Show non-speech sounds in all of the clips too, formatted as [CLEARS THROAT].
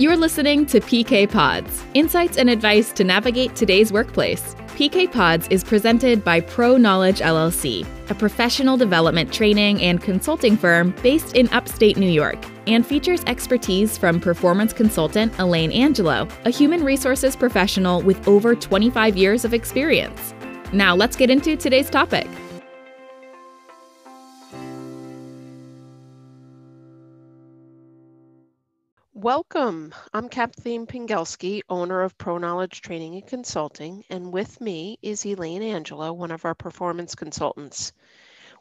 You're listening to PK Pods, insights and advice to navigate today's workplace. PK Pods is presented by Pro Knowledge LLC, a professional development training and consulting firm based in upstate New York, and features expertise from performance consultant Elaine Angelo, a human resources professional with over 25 years of experience. Now, let's get into today's topic. Welcome. I'm Kathleen Pingelski, owner of Pro Knowledge Training and Consulting, and with me is Elaine Angelo, one of our performance consultants.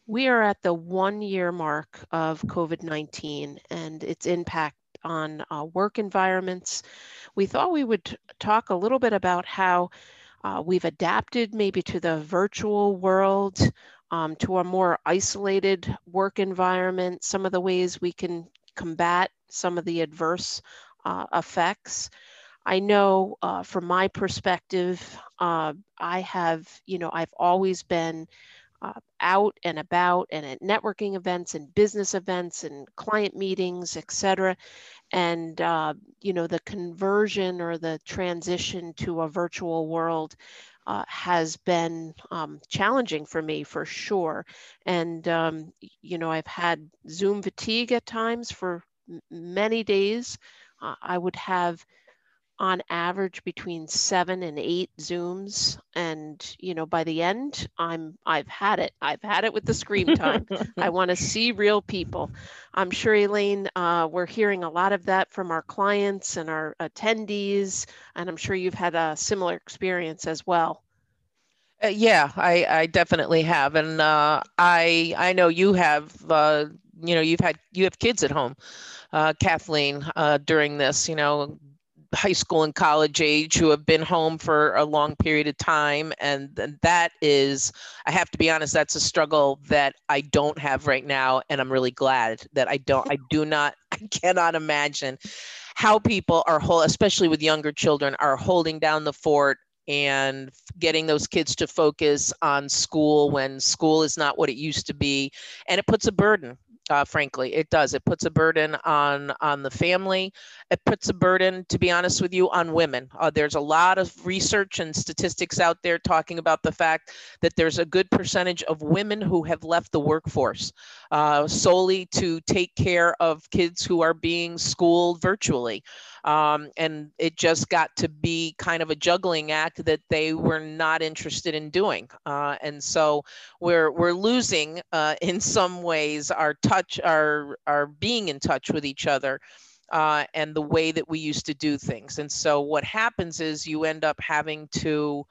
We are at the one year mark of COVID 19 and its impact on uh, work environments. We thought we would talk a little bit about how uh, we've adapted maybe to the virtual world, um, to a more isolated work environment, some of the ways we can combat some of the adverse uh, effects. I know uh, from my perspective, uh, I have, you know, I've always been uh, out and about and at networking events and business events and client meetings, et cetera. And, uh, you know, the conversion or the transition to a virtual world uh, has been um, challenging for me for sure. And, um, you know, I've had Zoom fatigue at times for many days. Uh, I would have on average between seven and eight zooms. And you know by the end i'm i've had it. I've had it with the screen time. [LAUGHS] I want to see real people. I'm sure elaine uh, we're hearing a lot of that from our clients and our attendees. And i'm sure you've had a similar experience as well. Uh, yeah i i definitely have. And uh, i i know you have uh, you know you've had you have kids at home uh, Kathleen, uh, during this, you know, high school and college age who have been home for a long period of time. And, and that is, I have to be honest, that's a struggle that I don't have right now. And I'm really glad that I don't, I do not, [LAUGHS] I cannot imagine how people are whole, especially with younger children, are holding down the fort and getting those kids to focus on school when school is not what it used to be and it puts a burden uh, frankly it does. It puts a burden on on the family. It puts a burden to be honest with you on women. Uh, there's a lot of research and statistics out there talking about the fact that there's a good percentage of women who have left the workforce uh, solely to take care of kids who are being schooled virtually um, and it just got to be kind of a juggling act that they were not interested in doing. Uh, and so we're we're losing uh, in some ways our touch, our our being in touch with each other. Uh, and the way that we used to do things. And so what happens is you end up having to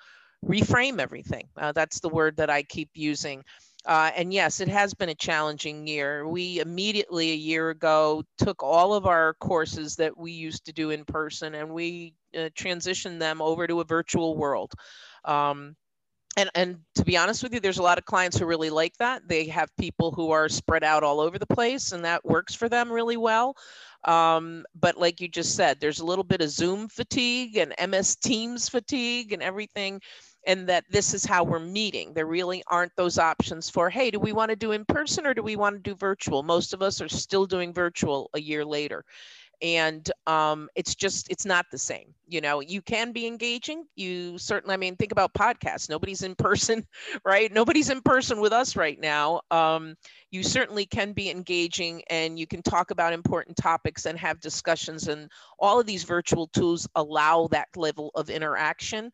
reframe everything. Uh, that's the word that I keep using. Uh, and yes, it has been a challenging year. We immediately a year ago took all of our courses that we used to do in person and we uh, transitioned them over to a virtual world. Um, and, and to be honest with you, there's a lot of clients who really like that. They have people who are spread out all over the place, and that works for them really well. Um, but like you just said, there's a little bit of Zoom fatigue and MS Teams fatigue and everything and that this is how we're meeting. There really aren't those options for, hey, do we want to do in person or do we want to do virtual? Most of us are still doing virtual a year later. And um, it's just it's not the same you know? You can be engaging. You certainly i mean think about podcasts. Nobody's in person [LAUGHS] right? Nobody's in person with us right now. Um, you certainly can be engaging and you can talk about important topics and have discussions and all of these virtual tools allow that level of interaction.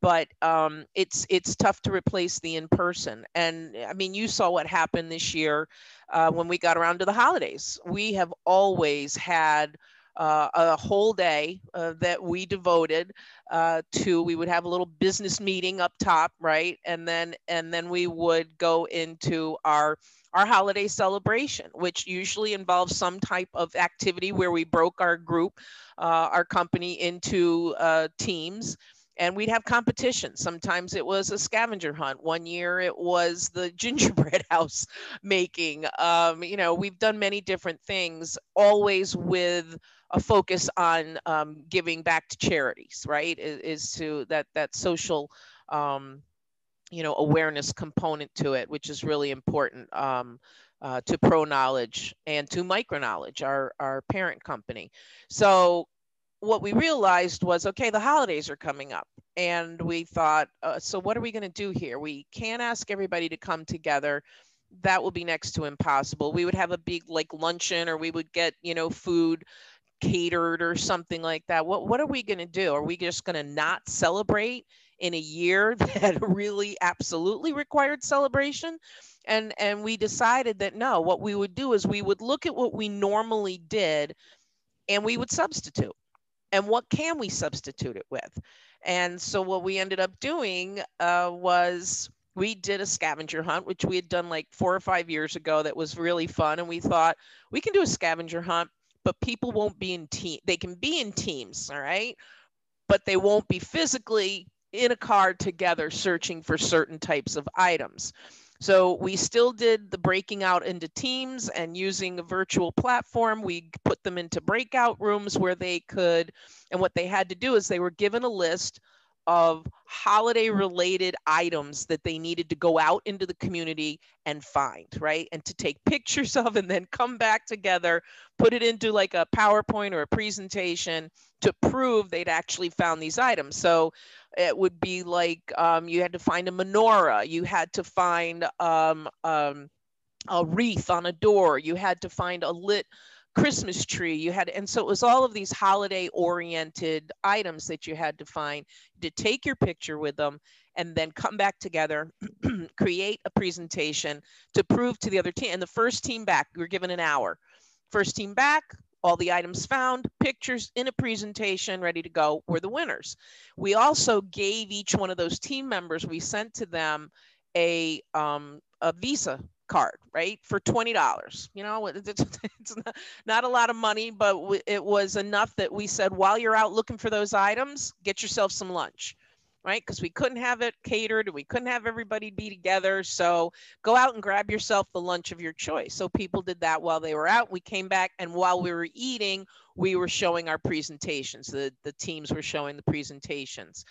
But um, it's it's tough to replace the in person and i mean you saw what happened this year uh, when we got around to the holidays. We have always had uh, a whole day uh, that we devoted uh, to we would have a little business meeting up top right? And then and then we would go into our our holiday celebration which usually involves some type of activity where we broke our group uh, our company into uh, teams and we'd have competition. Sometimes it was a scavenger hunt. One year it was the [LAUGHS] gingerbread house making. Um, you know, we've done many different things, always with a focus on um, giving back to charities. Right? Is, is to that that social. Um, you know awareness component to it which is really important um, uh, to pro knowledge and to micro knowledge our, our parent company so what we realized was okay, the holidays are coming up. And we thought, uh, so what are we going to do here? We can't ask everybody to come together. That will be next to impossible. We would have a big like luncheon or we would get, you know, food catered or something like that. What what are we going to do? Are we just going to not celebrate in a year [LAUGHS] that really absolutely required celebration? And and we decided that no, what we would do is we would look at what we normally did and we would substitute. And what can we substitute it with? And so what we ended up doing uh, was we did a scavenger hunt, which we had done like four or five years ago. That was really fun, and we thought we can do a scavenger hunt, but people won't be in team. They can be in teams, all right, but they won't be physically in a car together searching for certain types of items. So we still did the breaking out into teams and using a virtual platform. We put them into breakout rooms where they could, and what they had to do is they were given a list of holiday related items that they needed to go out into the community and find, right? And to take [LAUGHS] pictures of and then come back together, put it into like a PowerPoint or a presentation to prove they'd actually found these items. So it would be like um, you had to find a menorah, you had to find um, um, a wreath on a door, you had to find a lit Christmas tree. You had, and so it was all of these holiday oriented items that you had to find to take your picture with them and then come back together, [CLEARS THROAT] create a presentation to prove to the other team. And the first team back, we were given an hour. First team back, all the items found, pictures in a presentation ready to go were the winners. We also gave each one of those team members, we sent to them a, um, a Visa card, right? For $20. You know, [LAUGHS] it's, not, not a lot of money, but it was enough that we said, while you're out looking for those items, get yourself some lunch, right? Because we couldn't have it catered. We couldn't have everybody be together. So go out and grab yourself the lunch of your choice. So people did that while they were out. We came back and while we were eating, we were showing our presentations. The, the teams were showing the presentations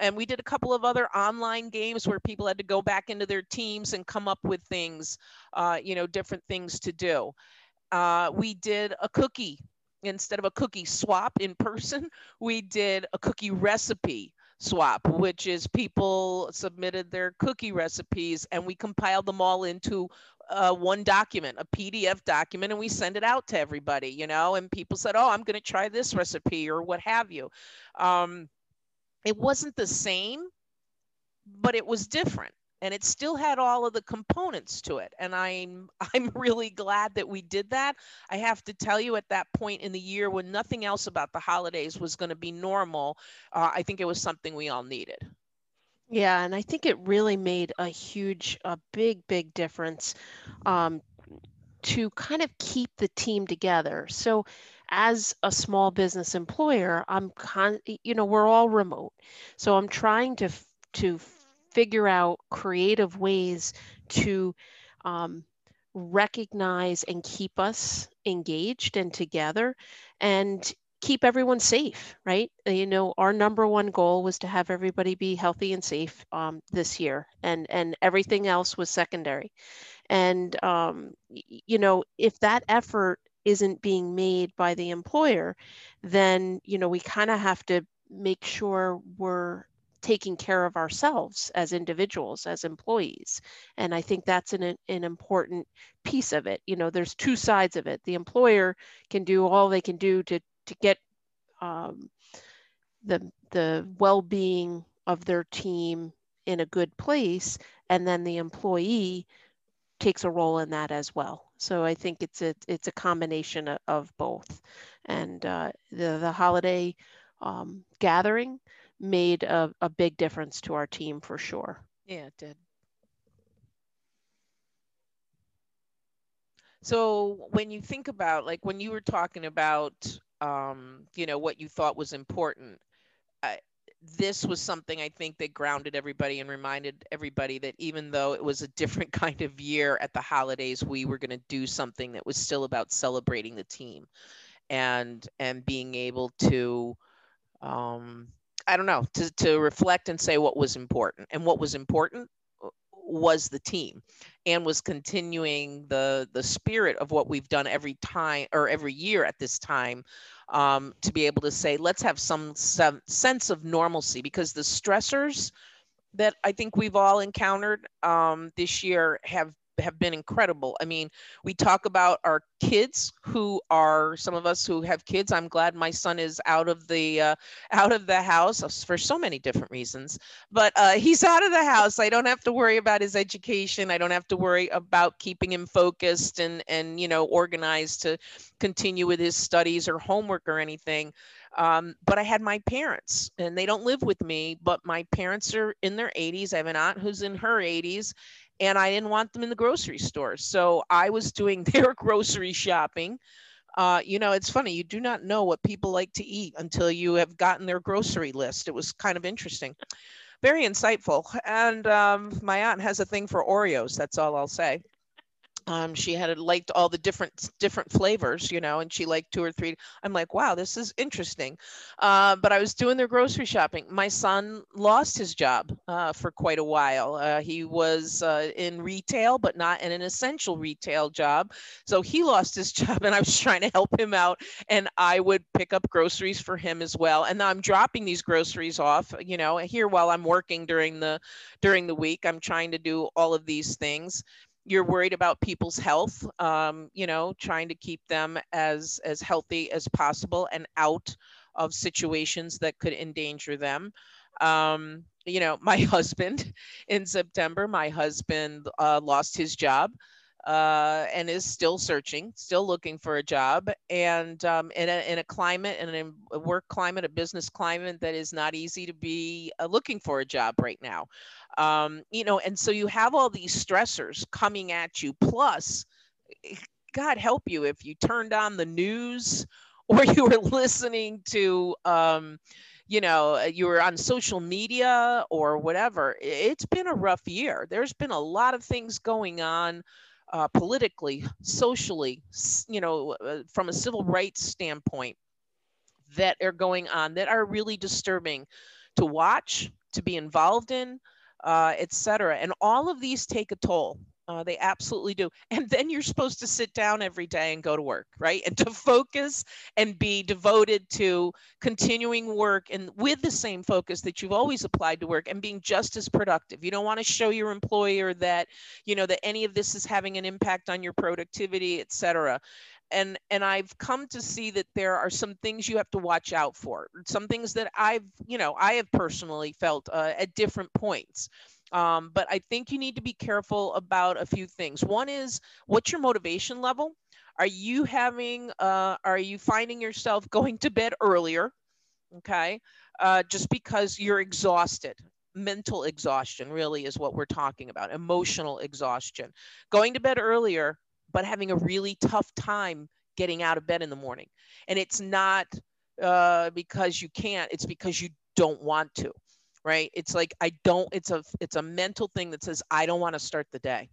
and we did a couple of other online games where people had to go back into their teams and come up with things, uh, you know, different things to do. Uh, we did a cookie instead of a cookie swap in person. [LAUGHS] We did a cookie recipe swap, which is people submitted their cookie recipes and we compiled them all into uh, one document, a PDF document, and we send it out to everybody, you know, and people said, oh, I'm going to try this recipe or what have you. Um, it wasn't the same, but it was different and it still had all of the components to it and i'm [LAUGHS] i'm really glad that we did that. I have to tell you at that point in the year when nothing else about the holidays was going to be normal uh, i think it was something we all needed. Yeah and i think it really made a huge a big big difference um, to kind of keep the team together. So as a small business employer, I'm con you know, we're all remote. So I'm trying to to figure out creative ways to um, recognize and keep us engaged and together and keep everyone safe, right? You know, our number one goal was to have everybody be healthy and safe um, this year, and and everything else was secondary. And um, you know, if that effort isn't being made by the employer, then you know we kind of have to make sure we're taking care of ourselves as individuals as employees. And i think that's an, an important piece of it. You know there's two sides of it. The employer can do all they can do to to get um, the the well-being of their team in a good place and then the employee takes a role in that as well. So I think it's a it's a combination of, both, and uh, the the holiday um, gathering made a, a big difference to our team for sure. Yeah, it did. So when you think about like when you were talking about um, you know what you thought was important, this was something I think that grounded everybody and reminded everybody that even though it was a different [LAUGHS] kind of year at the holidays, we were going to do something that was still about celebrating the team and and being able to um, I don't know to to reflect and say what was important. And what was important was the team and was continuing the the spirit of what we've done every time or every year at this time um, to be able to say let's have some, some sense of normalcy because the stressors that I think we've all encountered um, this year have have been incredible. I mean, we talk about our kids who are some of us who have kids. I'm glad my son is out of the uh, out of the house for so many different reasons. But uh, he's out of the house. I don't have to worry about his education. I don't have to worry about keeping him focused and and you know organized to continue with his studies or homework or anything. Um, but I had my parents, and they don't live with me, but my parents are in their 80s. I have an aunt who's in her 80s, and I didn't want them in the grocery store. So I was doing [LAUGHS] their grocery shopping. Uh, you know, it's funny, you do not know what people like to eat until you have gotten their grocery list. It was kind of interesting, very insightful. And um, my aunt has a thing for Oreos, that's all I'll say. Um, she had liked all the different different flavors, you know, and she liked two or three. I'm like, wow, this is interesting. Uh, but I was doing their grocery shopping. My son lost his job uh, for quite a while. Uh, he was uh, in retail, but not in an essential retail job. So he lost his [LAUGHS] job, and I was trying to help him out. And I would pick up groceries for him as well. And I'm dropping these groceries off, you know, here while I'm working during the during the week. I'm trying to do all of these things you're worried about people's health um, you know trying to keep them as as healthy as possible and out of situations that could endanger them. Um, you know my [LAUGHS] husband in september my husband uh, lost his job uh, and is still searching, still looking for a job, and um, in, a, in a climate and a work climate, a business climate that is not easy to be uh, looking for a job right now. Um, you know, and so you have all these stressors coming at you. Plus, eh, God help you if you turned on the news [LAUGHS] or you were listening to. Um, you know, uh, you were on social media or whatever. It's been a rough year. There's been a lot of things going on uh, politically, socially, you know, uh, from a civil rights standpoint that are going on that are really disturbing to watch, to be involved in, uh, etc. And all of these take a toll. Uh, they absolutely do. And then you're supposed to sit down every day and go to work, right? And to focus and be devoted to continuing work and with the same focus that you've always applied to work and being just as productive. You don't want to show your employer that, you know, that any of this is having an impact on your productivity, et cetera and and i've come to see that there are some things you have to watch out for some things that i've you know i have personally felt uh, at different points um, but I think you need to be careful about a few things. One is what's your motivation level? Are you having, uh, are you finding yourself going to bed earlier? Okay. Uh, just because you're exhausted. Mental exhaustion really is what we're talking about, emotional exhaustion. Going to bed earlier, but having a really tough time getting out of bed in the morning. And it's not uh, because you can't, it's because you don't want to right? It's like i don't it's a it's a mental thing that says i don't want to start the day.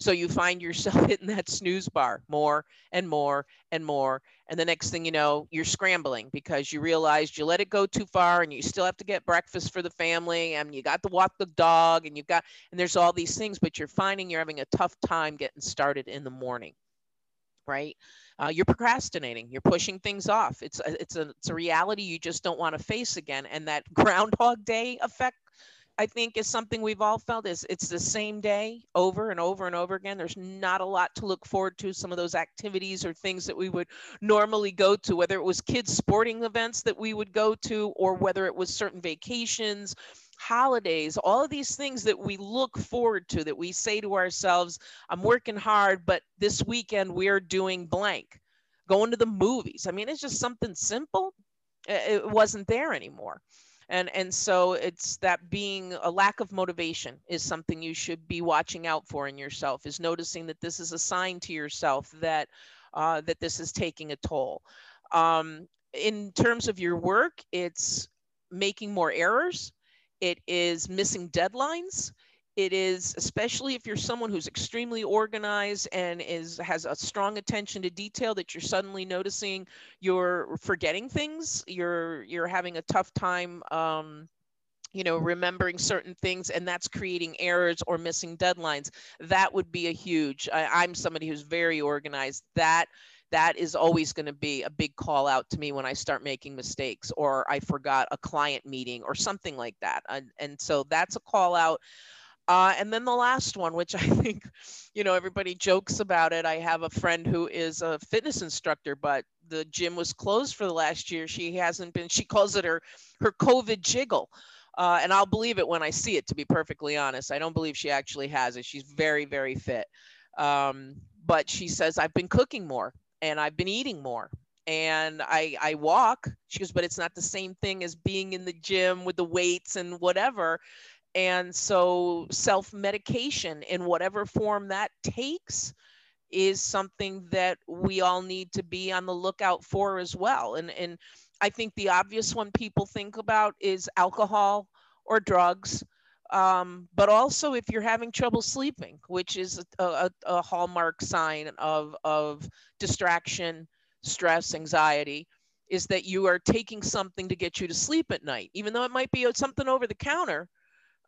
So you find yourself [LAUGHS] hitting that snooze bar more and more and more and the next thing you know you're scrambling because you realized you let it go too far and you still have to get breakfast for the family and you got to walk the dog and you've got and there's all these things but you're finding you're having a tough time getting started in the morning right? Uh, you're procrastinating you're pushing things off. It's a, it's a it's a reality you just don't want to face again and that [LAUGHS] groundhog day effect i think is something we've all felt is it's the same day over and over and over again. There's not a lot to look forward to some of those activities or things that we would normally go to whether it was kids sporting events that we would go to or whether it was certain vacations holidays, all of these things that we look forward to, that we say to ourselves, I'm working hard, but this weekend we're doing blank, going to the movies. I mean, it's just something simple. It wasn't there anymore. And, and so it's that being a lack of motivation is something you should be watching out for in yourself is noticing that this is a sign to yourself that uh, that this is taking a toll um, in terms of your work it's making more errors it is missing deadlines. It is especially if you're someone who's extremely organized and is has a strong attention to detail that you're suddenly noticing you're forgetting things. You're you're having a tough time um, you know remembering certain things and that's creating errors or missing deadlines that would be a huge I, am somebody who's very organized that that is always going to be a big call out to me when i start making mistakes or i forgot a client meeting or something like that and, and so that's a call out uh, and then the last one, which [LAUGHS] I think, you know, everybody jokes about it. I have a friend who is a fitness instructor, but the gym was closed for the last year. She hasn't been. She calls it her her COVID jiggle. Uh, and I'll believe it when I see it, to be perfectly honest. I don't believe she actually has it. She's very, very fit. Um, but she says, I've been cooking more and I've been eating more and I, I walk. She goes, but it's not the same thing as being in the gym with the weights and whatever. And so self medication in whatever form that takes is something that we all need to be on the lookout for as well. And, and I think the obvious one people think about is alcohol or drugs. Um, but also if you're having trouble sleeping, which is a, a, a hallmark sign of, of distraction, stress, anxiety, is that you are taking something to get you to sleep at night, even though it might be something over the counter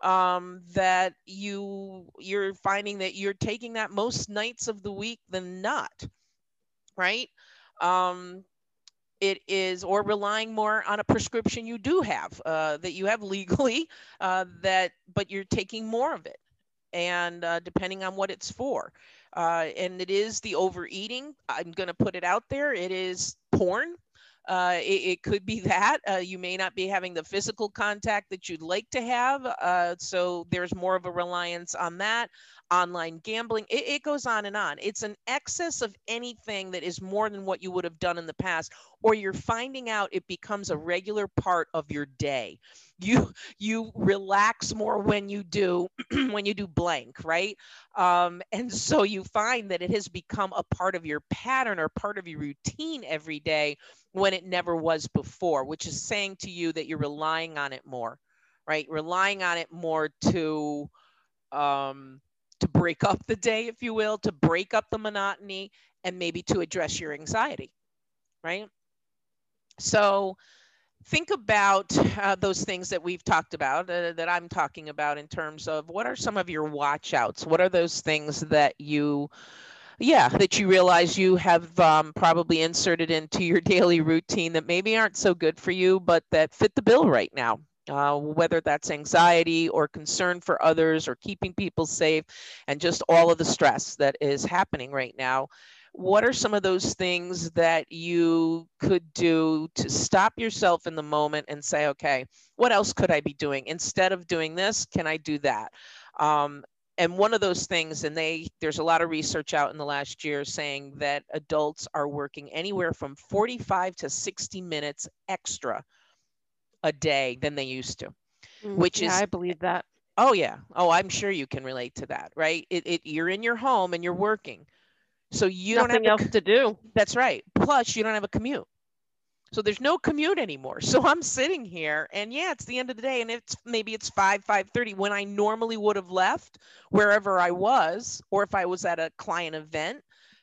um, that you you're finding that you're taking that most nights of the week than not, right? Um, it is or relying more on a prescription you do have uh, that you have [LAUGHS] legally uh, that but you're taking more of it and uh, depending on what it's for uh, and it is the overeating i'm going to put it out there it is porn uh, it, it, could be [LAUGHS] that uh, you may not be having the physical contact that you'd like to have. so there's more of a reliance on that online gambling. It, it, goes on and on. It's an excess of anything that is more than what you would have done in the past, or you're finding out it becomes a regular part of your day. You you relax more when you do [CLEARS THROAT] when you do blank, right? Um, and so you find that it has become a part of your pattern or part of your routine every day when it never was before, which is saying to you that you're relying on it more, right? Relying on it more to um, to break [LAUGHS] up the day, if you will, to break up the monotony, and maybe to address your anxiety, right? So think about uh, those things that we've talked about, uh, that I'm talking about in terms of what are some of your watch outs? What are those things that you, yeah, that you realize you have um, probably inserted into your [LAUGHS] daily routine that maybe aren't so good for you, but that fit the bill right now? uh, whether that's anxiety or concern for others or keeping people safe and just all of the stress that is happening right now. What are some of those things that you could do to stop yourself in the moment and say, okay, what else could I be doing? Instead of doing this, can I do that? Um, and one of those things and they there's a lot of research out in the last year saying that adults are working anywhere from 45 to 60 minutes extra a day than they used to, mm, which yeah, is I believe that. Oh yeah. Oh, I'm sure you can relate to that, right? It, it you're in your home and you're working. So you Nothing don't have else to do. That's right. Plus you don't have a commute. So there's no commute anymore. [LAUGHS] So I'm sitting here and yeah, it's the end of the day and it's maybe it's 5 5:30 when I normally would have left wherever I was or if I was at a client event,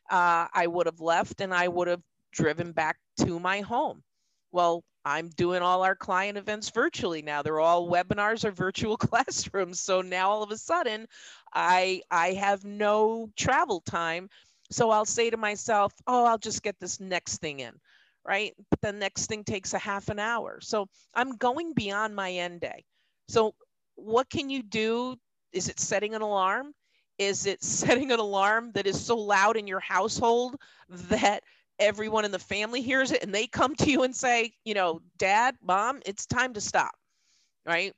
uh, I would have left and I would have driven back to my home. Well, I'm doing all our client events virtually now. They're all webinars or virtual [LAUGHS] classrooms. So now all of a sudden, I I have no travel time. So I'll say to myself, "Oh, I'll just get this next thing in." Right? But the next thing takes a half an hour. So I'm going beyond my end day. So what can you do? Is it setting an alarm? Is it [LAUGHS] setting an alarm that is so loud in your household that everyone in the family hears it and they come to you and say, you know, dad, mom, it's time to stop, right?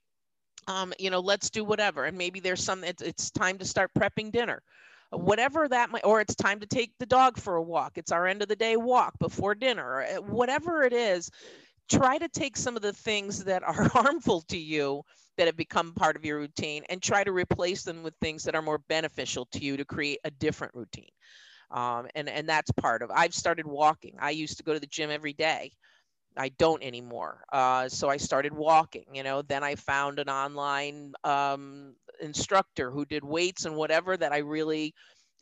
Um, you know, let's do whatever. And maybe there's some, it's, it's time to start prepping dinner, whatever that might, or it's time to take the dog for a walk. It's our end of the day walk before dinner, uh, whatever it is. Try to take some of the things that are [LAUGHS] harmful to you that have become part of your routine and try to replace them with things that are more beneficial to you to create a different routine um, and and that's part of i've started walking i used to go to the gym every day i don't anymore uh, so i started walking you know then i found an online um, instructor who did weights and whatever that i really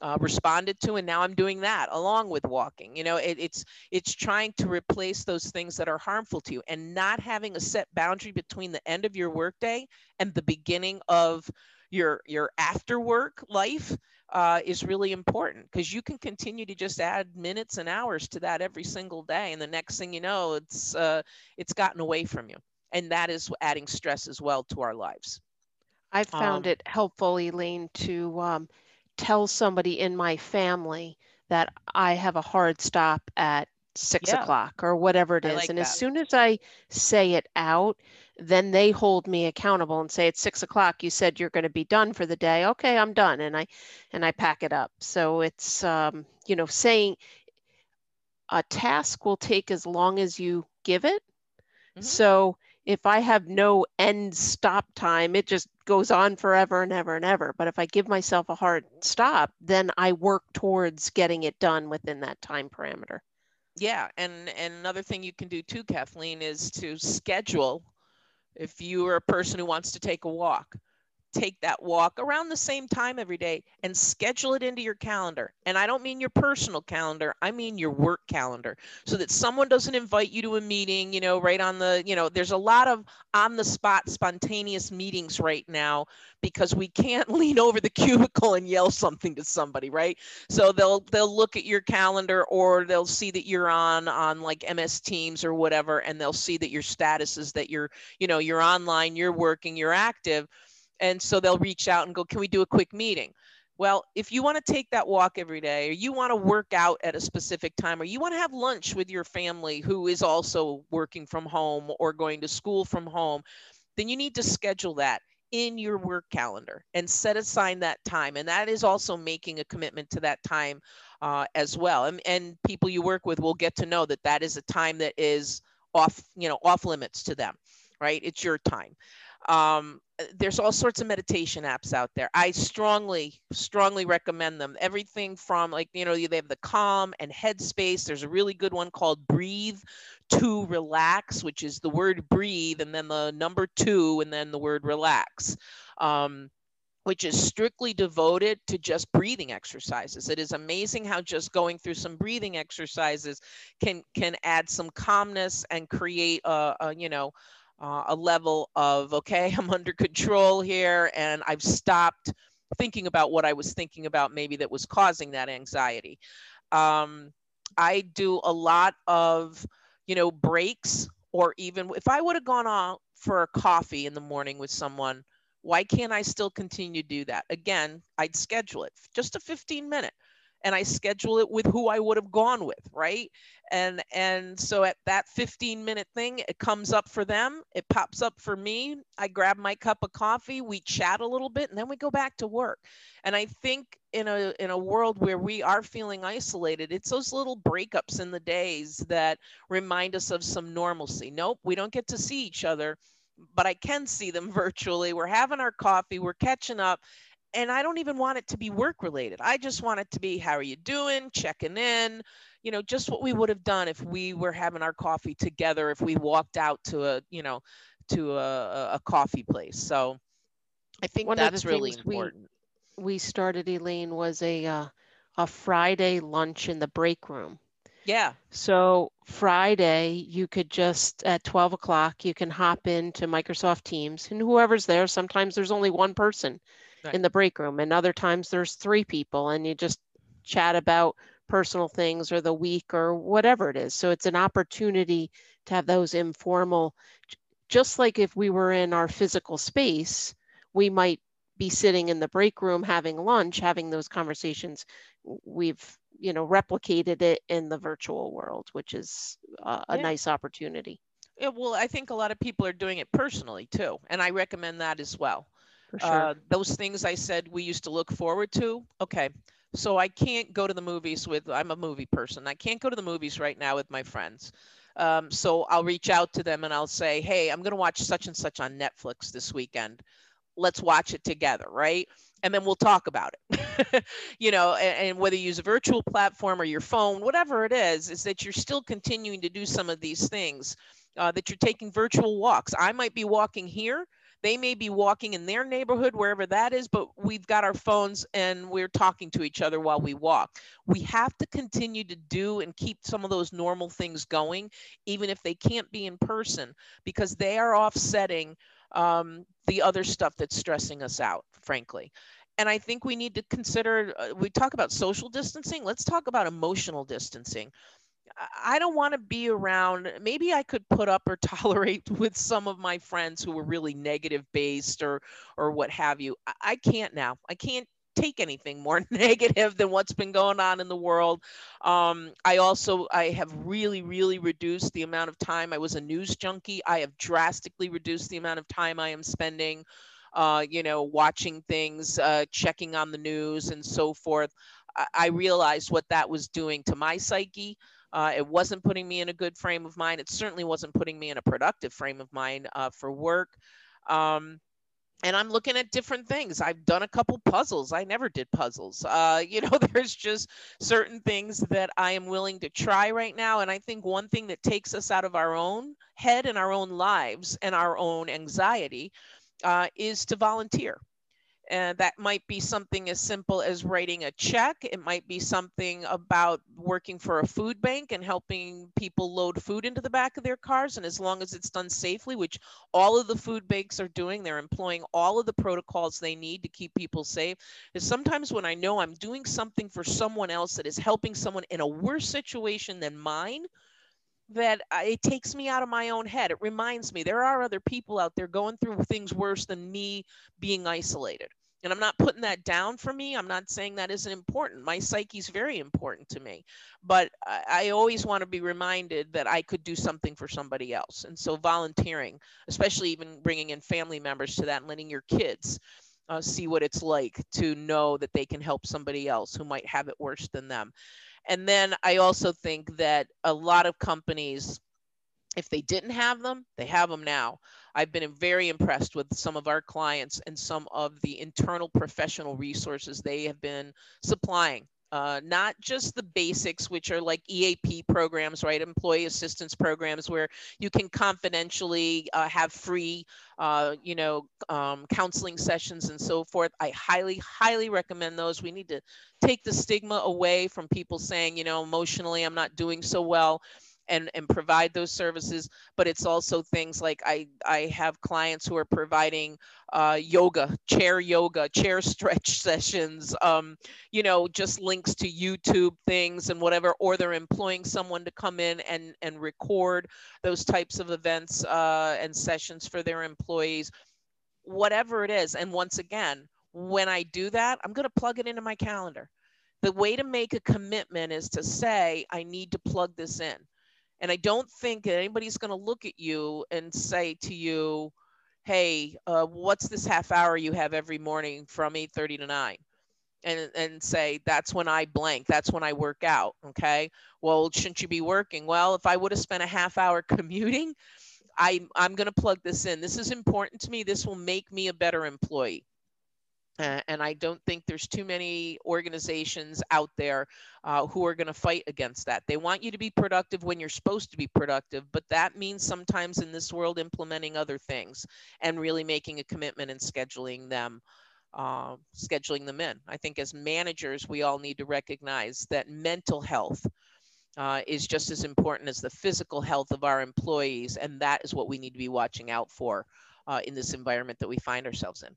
uh, responded to and now i'm doing that along with walking you know it, it's it's trying to replace those things that are harmful to you and not having a set boundary between the end of your workday and the beginning of your your after work life uh, is really important because you can continue to just add minutes and hours to that every single day and the next thing you know it's uh, it's gotten away from you and that is adding stress as well to our lives i've found um, it helpful elaine to um, tell somebody in my family that i have a hard stop at six yeah. o'clock or whatever it is like and that. as soon as i say it out then they hold me accountable and say it's six o'clock you said you're going to be done for the day. Okay i'm done and i and i pack it up. So it's um, you know saying a task will take as long as you give it. Mm-hmm. so if i have no end stop time it just goes on forever and ever and ever. But if i give myself a hard stop then i work towards getting it done within that time parameter. Yeah and and another thing you can do too kathleen is to schedule if you are a person who wants to take a walk, take that walk around the same time every day and schedule it into your calendar. And I don't mean your personal calendar, I mean your work calendar so that someone doesn't invite you to a meeting, you know, right on the, you know, there's a lot of on the spot spontaneous meetings right now because we can't [LAUGHS] lean over the cubicle and yell something to somebody, right? So they'll they'll look at your calendar or they'll see that you're on on like MS Teams or whatever and they'll see that your status is that you're, you know, you're online, you're working, you're active and so they'll reach out and go, Can we do a quick meeting? Well, if you want to take that walk every day, or you want to work out at a specific time, or you want to have lunch with your family who is also working from home or going to school from home, then you need to schedule that in your work calendar and set aside that time. And that is also making a commitment to that time uh, as well. And, and people you work with will get to know that that is a time that is off, you know, off limits to them, right? It's your time. Um, there's all sorts of meditation apps out there. I strongly, strongly recommend them. Everything from like, you know, they have the Calm and Headspace. There's a really good one called Breathe to Relax, which is the word breathe and then the number two and then the word relax. Um, which is strictly devoted to just breathing exercises. It is amazing how just going through some breathing exercises can can add some calmness and create a, a you know uh, a level of, okay, I'm [LAUGHS] under control here and I've stopped thinking about what I was thinking about maybe that was causing that anxiety. Um, I do a lot of, you know, breaks or even if I would have gone out for a coffee in the morning with someone, why can't I still continue to do that? Again, I'd schedule it just a 15 minute and I schedule it with who I would have gone with, right? And and so at that 15 minute thing, it comes up for them, it pops up for me. I grab my cup of coffee, we chat a little bit, and then we go back to work. And I think in a in a world where we are feeling isolated, it's those little breakups in the days that remind us of some normalcy. Nope, we don't get to see each other but I can see them [LAUGHS] virtually. We're having our coffee, we're catching up, and I don't even want it to be work related. I just want it to be how are you doing, checking in, you know, just what we would have done if we were having our coffee together, if we walked out to a, you know, to a, a coffee place. So I think One that's really important. We, we started, Elaine, was a uh, a Friday lunch in the break room. Yeah. So Friday, you could just at 12 o'clock, you can hop into Microsoft Teams and whoever's there, sometimes there's only one person right. in the break room and other times there's three people and you just chat about personal things or the week or whatever it is so it's an opportunity to have those informal just like if we were in our physical space we might be sitting in the break room having lunch having those conversations we've you know replicated it in the virtual world which is a, a yeah. nice opportunity yeah, well i think a lot of people are doing it personally too and i recommend that as well Sure. Uh, those things I said we used to look forward to. Okay. So I can't go to the movies with, I'm a movie person. I can't go to the movies right now with my friends. Um, so I'll reach out to them and I'll say, hey, I'm going to watch such and such on Netflix this weekend. Let's watch it together, right? And then we'll talk about it. [LAUGHS] you know, and, and, whether you use a virtual platform or your phone, whatever it is, is that you're still continuing to do some of these things, uh, that you're taking virtual walks. I might be walking here They may be walking in their neighborhood, wherever that is, but we've got our phones and we're talking to each other while we walk. We have to continue to do and keep some of those normal things going, even if they can't be in person, because they are offsetting um, the other stuff that's stressing us out, frankly. And I think we need to consider, uh, we talk about social distancing, let's talk about emotional distancing. I don't want to be around. Maybe I could put up or [LAUGHS] tolerate with some of my friends who were really negative based or or what have you. I can't now. I can't take anything more [LAUGHS] negative than what's been going on in the world. Um, I also I have really really reduced the amount of time I was a news junkie. I have drastically reduced the amount of time I am spending. Uh, you know, watching things, uh, checking on the news, and so forth. I, I realized what that was doing to my psyche. Uh, it wasn't putting me in a good frame of mind. It certainly wasn't putting me in a productive frame of mind uh, for work. Um, and I'm looking at different things. I've done a couple puzzles. I never did puzzles. Uh, [LAUGHS] you know, there's just certain things that I am willing to try right now. And I think one thing that takes us out of our own head and our own lives and our own anxiety uh, is to volunteer. And that might be something as simple as writing a check. It might be something about working for a food bank and helping people load food into the back of their cars. And as long as it's done safely, which all of the food banks are doing, they're employing all of the protocols they need to keep people safe. Is sometimes when I know I'm doing something for someone else that is helping someone in a worse situation than mine, that it takes me out of my own head. It reminds me there are other people out there going through things worse than me being isolated. And I'm not putting that down for me. I'm not saying that isn't important. My psyche's very important to me. But I, I always want to be reminded that I could do something for somebody else. And so volunteering, especially even bringing in family members to that and letting your kids uh, see what it's like to know that they can help somebody else who might have it worse than them. And then I also think that a lot of companies, if they didn't have them, they have them now. I've been very impressed with some of our clients and some of the internal professional resources they have been supplying uh, not just the basics, which are like EAP programs, right? Employee assistance programs where you can confidentially uh, have free, uh, you know, um, counseling sessions and so forth. I highly, highly recommend those. We need to take the stigma away from people saying, you know, emotionally, I'm not doing so well and and provide those services but it's also things like i i have clients who are providing uh, yoga chair yoga chair [LAUGHS] stretch sessions um, you know just links to youtube things and whatever or they're employing someone to come in and and record those types of events uh, and sessions for their employees. Whatever it is and once again when i do that i'm going to plug it into my calendar. The way to make a commitment is to say i need to plug this in and I don't think anybody's going to look at you and say to you, hey, uh, what's this half hour you have every morning from 8.30 to 9? And, and say, that's when I blank. That's when I work out. Okay. Well, shouldn't you be working? Well, if I would have spent a half hour [LAUGHS] commuting, I, I'm going to plug this in. This is important to me. This will make me a better employee. Uh, and I don't think there's too many organizations out there uh, who are going to fight against that. They want you to be productive when you're supposed to be productive, but that means sometimes in this world implementing other things and really making a commitment and scheduling them. Uh, scheduling them in. I think as managers, we all need to recognize that mental health uh, is just as important as the physical health of our employees, and that is what we need to be watching out for uh, in this environment that we find ourselves in.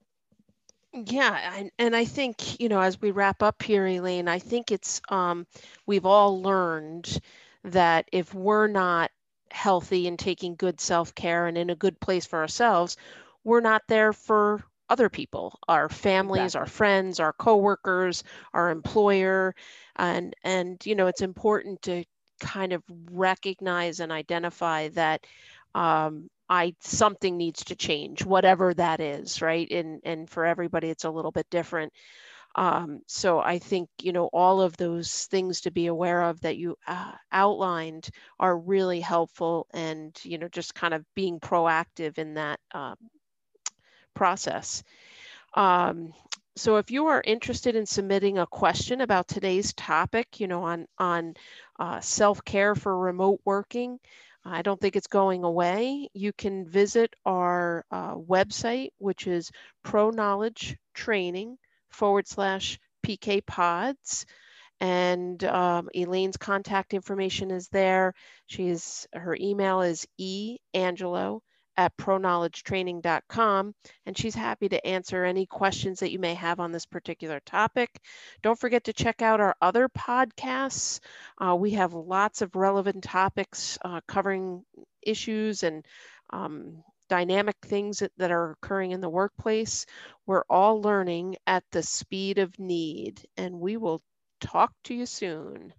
Yeah, and, and I think, you know, as we wrap up here, Elaine, I think it's um, we've all learned that if we're not healthy and taking good self-care and in a good place for ourselves, we're not there for other people, our families, exactly. our friends, our coworkers, our employer, and and you know, it's important to kind of recognize and identify that um, I something needs to change, whatever that is, right? And and for everybody, it's a little bit different. Um, so I think you know all of those things to be aware of that you uh, outlined are really helpful, and you know just kind of being proactive in that um, process. Um, so if you are interested in submitting a question about today's topic, you know on on uh, self care for remote working, I don't think it's going away. You can visit our uh, website, which is pro knowledge training forward slash PK pods. And um, Elaine's contact information is there. She's her email is e angelo at proknowledgetraining.com, and she's happy to answer any questions that you may have on this particular topic. Don't forget to check out our other podcasts. Uh, we have lots of relevant topics uh, covering issues and um, dynamic things that, that are occurring in the workplace. We're all learning at the speed of need, and we will talk to you soon.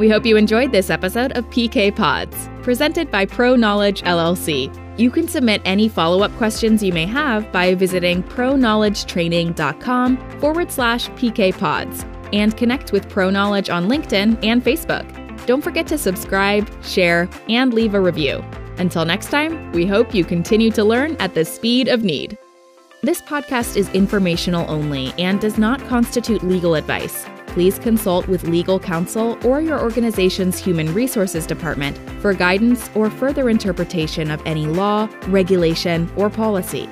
We hope you enjoyed this episode of PK Pods, presented by Pro Knowledge LLC. You can submit any follow up questions you may have by visiting proknowledgetraining.com forward slash PK Pods and connect with Pro Knowledge on LinkedIn and Facebook. Don't forget to subscribe, share, and leave a review. Until next time, we hope you continue to learn at the speed of need. This podcast is informational only and does not constitute legal advice please consult with legal counsel or your organization's human resources department for guidance or further interpretation of any law, regulation, or policy.